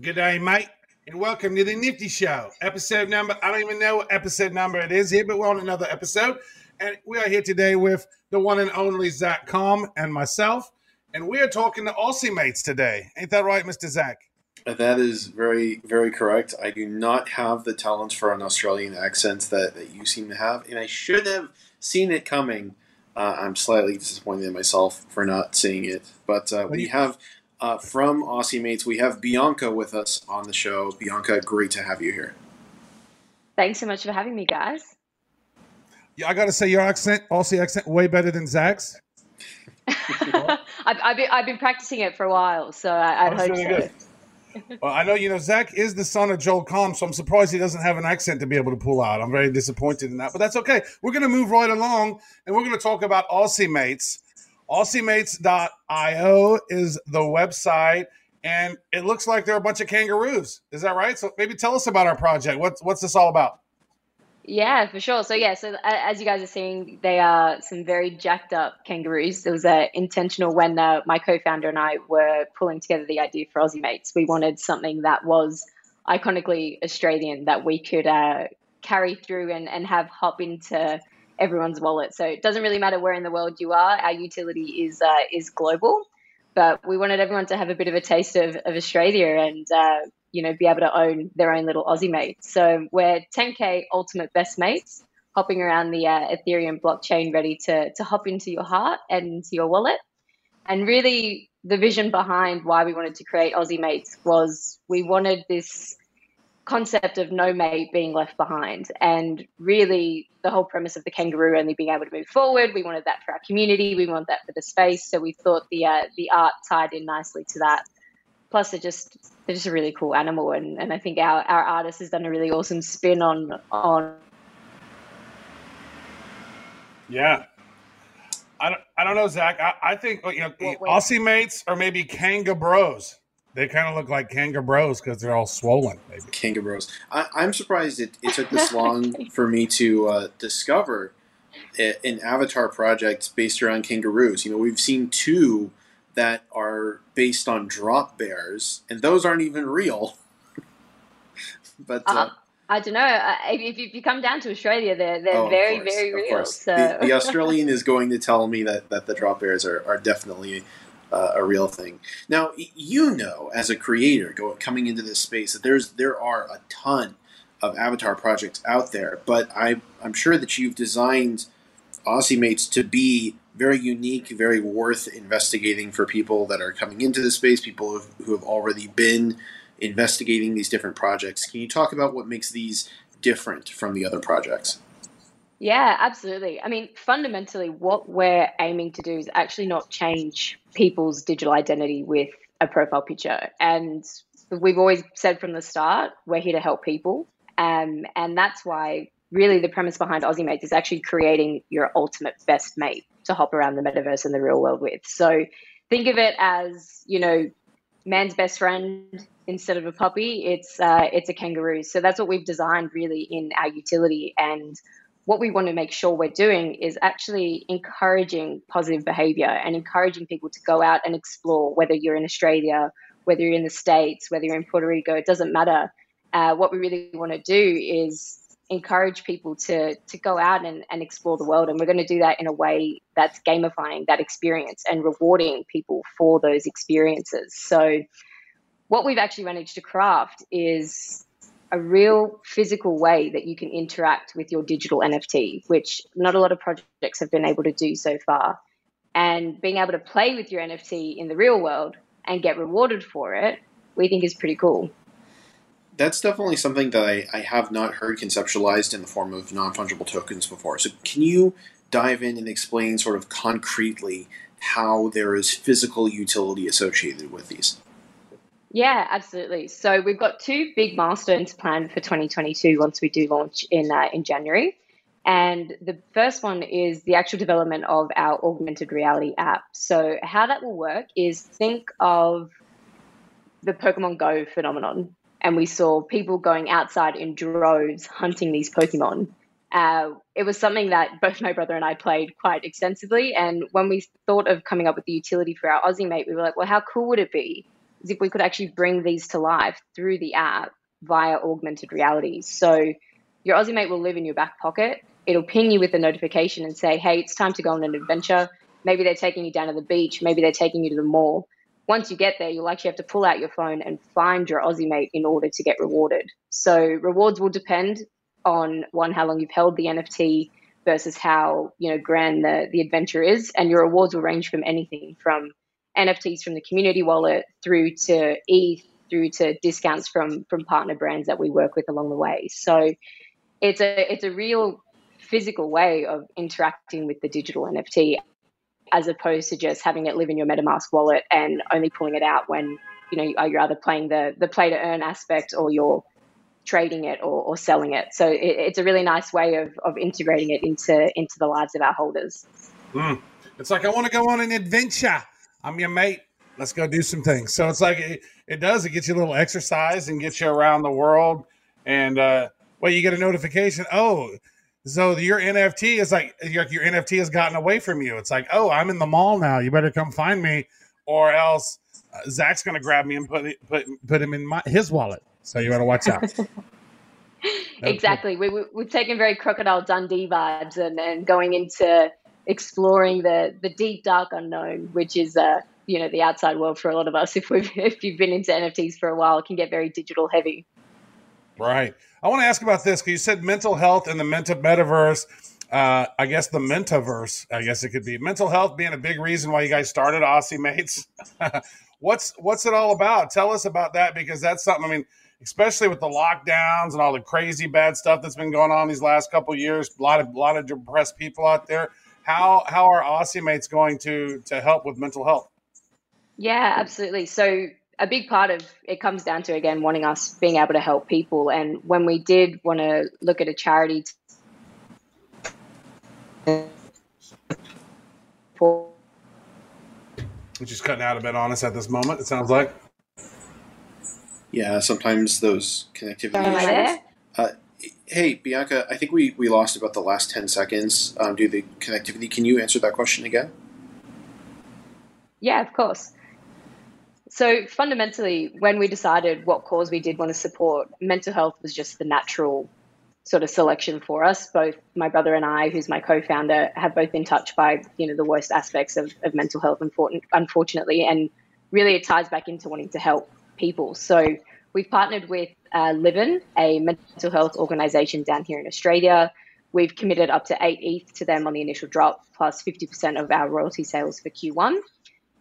Good day, mate, and welcome to the Nifty Show. Episode number, I don't even know what episode number it is here, but we're on another episode. And we are here today with the one and only Zach Comm and myself. And we are talking to Aussie mates today. Ain't that right, Mr. Zach? That is very, very correct. I do not have the talent for an Australian accent that, that you seem to have, and I should have seen it coming. Uh, I'm slightly disappointed in myself for not seeing it. But uh, we have uh, from Aussie Mates, we have Bianca with us on the show. Bianca, great to have you here. Thanks so much for having me, guys. Yeah, I got to say, your accent, Aussie accent, way better than Zach's. I've, I've, been, I've been practicing it for a while, so I, I hope really so. Good. well, I know you know Zach is the son of Joel Comm, so I'm surprised he doesn't have an accent to be able to pull out. I'm very disappointed in that, but that's okay. We're going to move right along, and we're going to talk about Aussie Mates. AussieMates.io is the website, and it looks like there are a bunch of kangaroos. Is that right? So maybe tell us about our project. What's what's this all about? Yeah, for sure. So yeah, so as you guys are seeing, they are some very jacked up kangaroos. It was uh, intentional when uh, my co-founder and I were pulling together the idea for Aussie Mates. We wanted something that was iconically Australian that we could uh, carry through and, and have hop into everyone's wallet. So it doesn't really matter where in the world you are. Our utility is uh, is global, but we wanted everyone to have a bit of a taste of, of Australia and uh, you know, be able to own their own little Aussie mates. So we're 10K ultimate best mates hopping around the uh, Ethereum blockchain ready to, to hop into your heart and into your wallet. And really, the vision behind why we wanted to create Aussie Mates was we wanted this concept of no mate being left behind. And really, the whole premise of the kangaroo only being able to move forward, we wanted that for our community, we want that for the space. So we thought the uh, the art tied in nicely to that. Plus, it just they're just a really cool animal, and, and I think our, our artist has done a really awesome spin on on. Yeah, I don't, I don't know, Zach. I, I think you know Aussie mates or maybe Kanga Bros. They kind of look like kangaroos because they're all swollen. Maybe Kanga I, am surprised it, it took this long for me to uh, discover an avatar project based around kangaroos. You know, we've seen two that are based on drop bears, and those aren't even real. but uh, uh, I don't know. If, if, you come down to Australia, they're they're oh, very course, very real. So. The, the, Australian is going to tell me that, that the drop bears are, are definitely uh, a real thing. Now you know, as a creator, go, coming into this space, that there's there are a ton of avatar projects out there, but I I'm sure that you've designed Aussie Mates to be very unique, very worth investigating for people that are coming into the space, people who have, who have already been investigating these different projects. Can you talk about what makes these different from the other projects? Yeah, absolutely. I mean, fundamentally, what we're aiming to do is actually not change people's digital identity with a profile picture. And we've always said from the start, we're here to help people. Um, and that's why really the premise behind Aussie Mates is actually creating your ultimate best mate to hop around the metaverse and the real world with. So think of it as, you know, man's best friend instead of a puppy, it's uh, it's a kangaroo. So that's what we've designed really in our utility. And what we want to make sure we're doing is actually encouraging positive behavior and encouraging people to go out and explore, whether you're in Australia, whether you're in the States, whether you're in Puerto Rico, it doesn't matter. Uh, what we really want to do is encourage people to to go out and, and explore the world and we're going to do that in a way that's gamifying that experience and rewarding people for those experiences so what we've actually managed to craft is a real physical way that you can interact with your digital nft which not a lot of projects have been able to do so far and being able to play with your nft in the real world and get rewarded for it we think is pretty cool that's definitely something that I, I have not heard conceptualized in the form of non fungible tokens before. So, can you dive in and explain sort of concretely how there is physical utility associated with these? Yeah, absolutely. So we've got two big milestones planned for 2022 once we do launch in uh, in January. And the first one is the actual development of our augmented reality app. So how that will work is think of the Pokemon Go phenomenon and we saw people going outside in droves hunting these Pokemon. Uh, it was something that both my brother and I played quite extensively. And when we thought of coming up with the utility for our Aussie mate, we were like, well, how cool would it be is if we could actually bring these to life through the app via augmented reality. So your Aussie mate will live in your back pocket. It'll ping you with a notification and say, hey, it's time to go on an adventure. Maybe they're taking you down to the beach. Maybe they're taking you to the mall. Once you get there, you'll actually have to pull out your phone and find your Aussie mate in order to get rewarded. So rewards will depend on one, how long you've held the NFT versus how, you know, grand the, the adventure is. And your rewards will range from anything from NFTs from the community wallet through to ETH, through to discounts from from partner brands that we work with along the way. So it's a it's a real physical way of interacting with the digital NFT as opposed to just having it live in your MetaMask wallet and only pulling it out when you know you're either playing the the play to earn aspect or you're trading it or, or selling it. So it, it's a really nice way of, of integrating it into into the lives of our holders. Mm. It's like I want to go on an adventure. I'm your mate. Let's go do some things. So it's like it, it does. It gets you a little exercise and gets you around the world. And uh, well, you get a notification. Oh, so your NFT is like your, your NFT has gotten away from you. It's like, oh, I'm in the mall now. You better come find me, or else uh, Zach's going to grab me and put it, put put him in my, his wallet. So you better watch out. exactly. We, we, we've taken very Crocodile Dundee vibes and, and going into exploring the the deep dark unknown, which is uh you know the outside world for a lot of us. If we've if you've been into NFTs for a while, it can get very digital heavy. Right. I want to ask about this because you said mental health and the mental metaverse. Uh, I guess the metaverse. I guess it could be mental health being a big reason why you guys started Aussie Mates. what's what's it all about? Tell us about that because that's something. I mean, especially with the lockdowns and all the crazy bad stuff that's been going on these last couple years. A lot of a lot of depressed people out there. How how are Aussie Mates going to to help with mental health? Yeah, absolutely. So a big part of it comes down to again wanting us being able to help people and when we did want to look at a charity for which is cutting out a bit on us at this moment it sounds like yeah sometimes those connectivity uh, hey bianca i think we, we lost about the last 10 seconds um, due to the connectivity can you answer that question again yeah of course so fundamentally, when we decided what cause we did want to support, mental health was just the natural sort of selection for us. Both my brother and I, who's my co-founder, have both been touched by you know the worst aspects of, of mental health, unfortunately, and really it ties back into wanting to help people. So we've partnered with uh, Livin, a mental health organisation down here in Australia. We've committed up to eight ETH to them on the initial drop, plus 50% of our royalty sales for Q1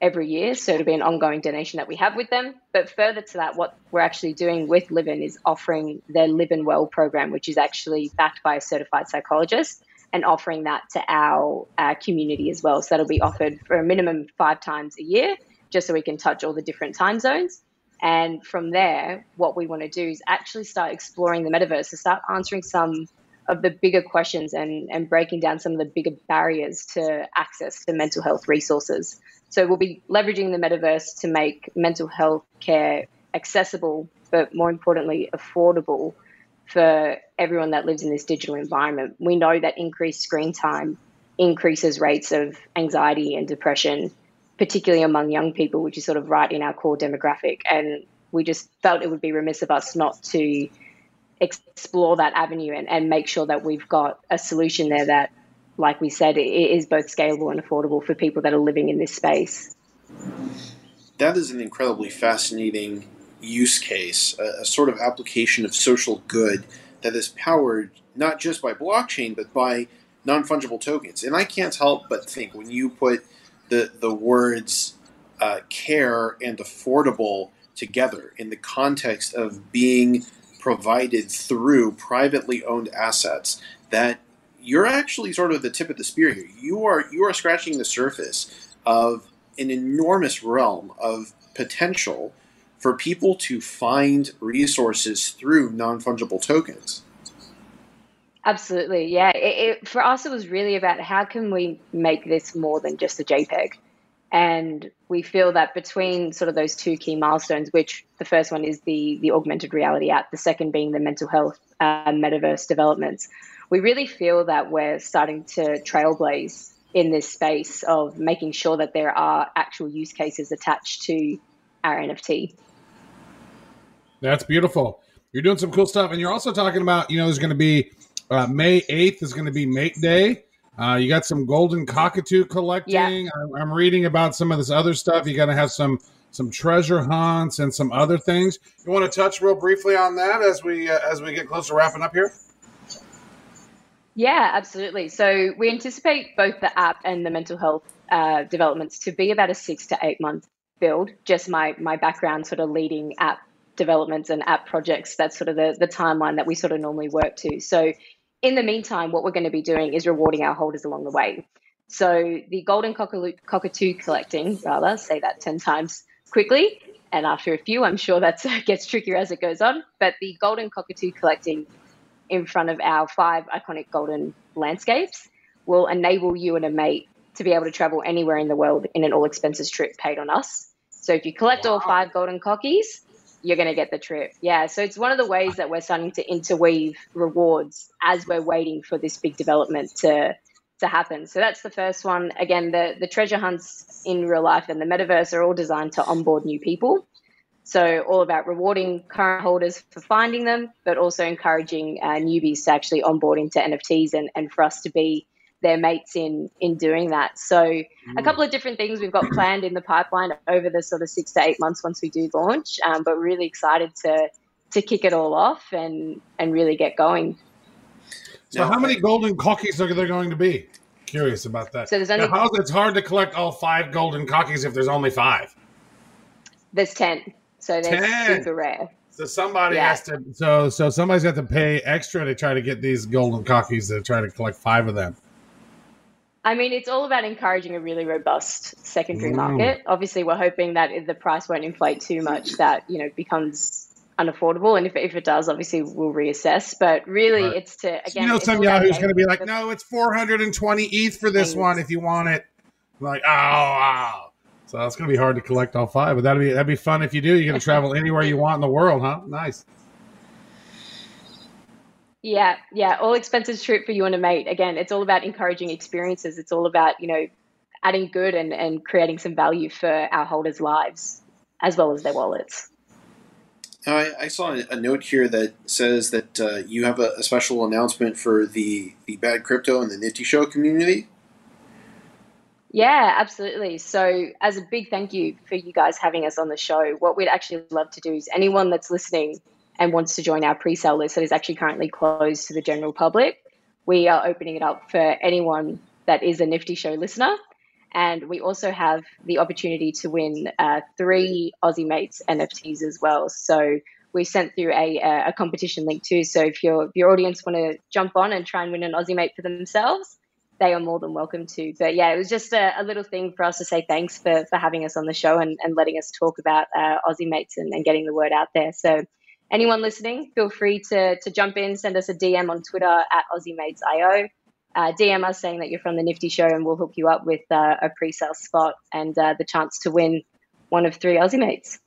every year. So it'll be an ongoing donation that we have with them. But further to that, what we're actually doing with Livin is offering their Live and Well program, which is actually backed by a certified psychologist, and offering that to our, our community as well. So that'll be offered for a minimum five times a year, just so we can touch all the different time zones. And from there, what we want to do is actually start exploring the metaverse to start answering some of the bigger questions and, and breaking down some of the bigger barriers to access to mental health resources. So we'll be leveraging the metaverse to make mental health care accessible, but more importantly, affordable for everyone that lives in this digital environment. We know that increased screen time increases rates of anxiety and depression, particularly among young people, which is sort of right in our core demographic. And we just felt it would be remiss of us not to explore that avenue and, and make sure that we've got a solution there that like we said, it is both scalable and affordable for people that are living in this space. That is an incredibly fascinating use case, a, a sort of application of social good that is powered not just by blockchain, but by non fungible tokens. And I can't help but think when you put the, the words uh, care and affordable together in the context of being provided through privately owned assets, that you're actually sort of the tip of the spear here. You are you are scratching the surface of an enormous realm of potential for people to find resources through non fungible tokens. Absolutely, yeah. It, it, for us, it was really about how can we make this more than just a JPEG, and we feel that between sort of those two key milestones, which the first one is the the augmented reality app, the second being the mental health uh, metaverse developments we really feel that we're starting to trailblaze in this space of making sure that there are actual use cases attached to our NFT. That's beautiful. You're doing some cool stuff, and you're also talking about you know there's going to be uh, May 8th is going to be Make Day. Uh, you got some golden cockatoo collecting. Yeah. I'm, I'm reading about some of this other stuff. You got to have some some treasure hunts and some other things. You want to touch real briefly on that as we uh, as we get close to wrapping up here? Yeah, absolutely. So we anticipate both the app and the mental health uh, developments to be about a six to eight month build. Just my my background, sort of leading app developments and app projects. That's sort of the the timeline that we sort of normally work to. So in the meantime, what we're going to be doing is rewarding our holders along the way. So the golden cockatoo collecting, rather, say that 10 times quickly. And after a few, I'm sure that gets trickier as it goes on. But the golden cockatoo collecting in front of our five iconic golden landscapes will enable you and a mate to be able to travel anywhere in the world in an all expenses trip paid on us. So if you collect wow. all five golden cockies, you're going to get the trip. Yeah. So it's one of the ways that we're starting to interweave rewards as we're waiting for this big development to to happen. So that's the first one. Again, the the treasure hunts in real life and the metaverse are all designed to onboard new people. So all about rewarding current holders for finding them, but also encouraging uh, newbies to actually onboard into NFTs and, and for us to be their mates in in doing that. So mm. a couple of different things we've got planned in the pipeline over the sort of six to eight months once we do launch. Um, but really excited to to kick it all off and and really get going. So how many golden cockies are there going to be? Curious about that. So there's only now, it's hard to collect all five golden cockies if there's only five. There's ten. So they're 10. super rare. So somebody yeah. has to so so somebody's got to pay extra to try to get these golden cockies to try to collect five of them. I mean, it's all about encouraging a really robust secondary mm. market. Obviously, we're hoping that if the price won't inflate too much, that you know becomes unaffordable. And if, if it does, obviously we'll reassess. But really, right. it's to again. You know, some Yahoo's going to be like, "No, it's 420 ETH for this one if you want it." I'm like, oh wow. So it's going to be hard to collect all five, but that'd be that'd be fun if you do. You're going to travel anywhere you want in the world, huh? Nice. Yeah, yeah. All expenses trip for you and a mate. Again, it's all about encouraging experiences. It's all about, you know, adding good and, and creating some value for our holders' lives as well as their wallets. I, I saw a note here that says that uh, you have a, a, special announcement for the, the Bad Crypto and the Nifty Show community. Yeah, absolutely. So, as a big thank you for you guys having us on the show, what we'd actually love to do is anyone that's listening and wants to join our pre-sale list that is actually currently closed to the general public, we are opening it up for anyone that is a Nifty Show listener. And we also have the opportunity to win uh, three Aussie Mates NFTs as well. So we sent through a, a competition link too. So if your if your audience want to jump on and try and win an Aussie Mate for themselves, they are more than welcome to. But yeah, it was just a, a, little thing for us to say thanks for, for having us on the show and, and letting us talk about uh, Aussie Mates and, and getting the word out there. So anyone listening, feel free to, to jump in, send us a DM on Twitter at AussieMatesIO. Uh, DM us saying that you're from the Nifty Show, and we'll hook you up with uh, a pre-sale spot and uh, the chance to win one of three Aussie Mates.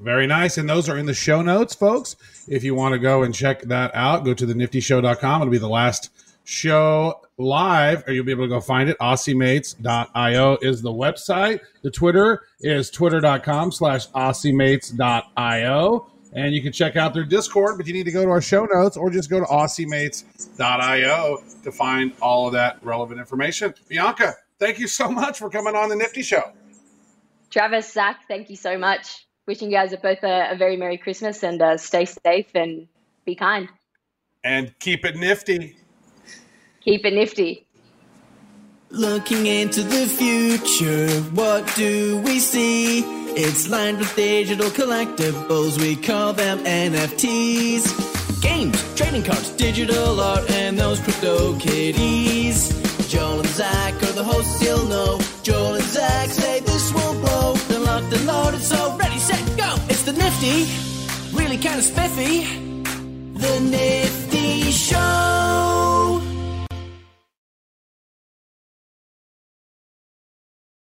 Very nice. And those are in the show notes, folks. If you want to go and check that out, go to the niftyshow.com. It'll be the last show live, or you'll be able to go find it. AussieMates.io is the website. The Twitter is twitter.com slash AussieMates.io. And you can check out their Discord, but you need to go to our show notes or just go to AussieMates.io to find all of that relevant information. Bianca, thank you so much for coming on the Nifty Show. Travis, Zach, thank you so much. Wishing you guys both a, a very Merry Christmas and uh, stay safe and be kind. And keep it nifty. Keep it nifty. Looking into the future, what do we see? It's lined with digital collectibles, we call them NFTs. Games, trading cards, digital art, and those crypto kitties. Joel and Zach are the hosts you'll know. Joel and Zach say this won't blow. They're locked and loaded, so ready, set, go! It's the nifty, really kind of spiffy. The Nifty Show.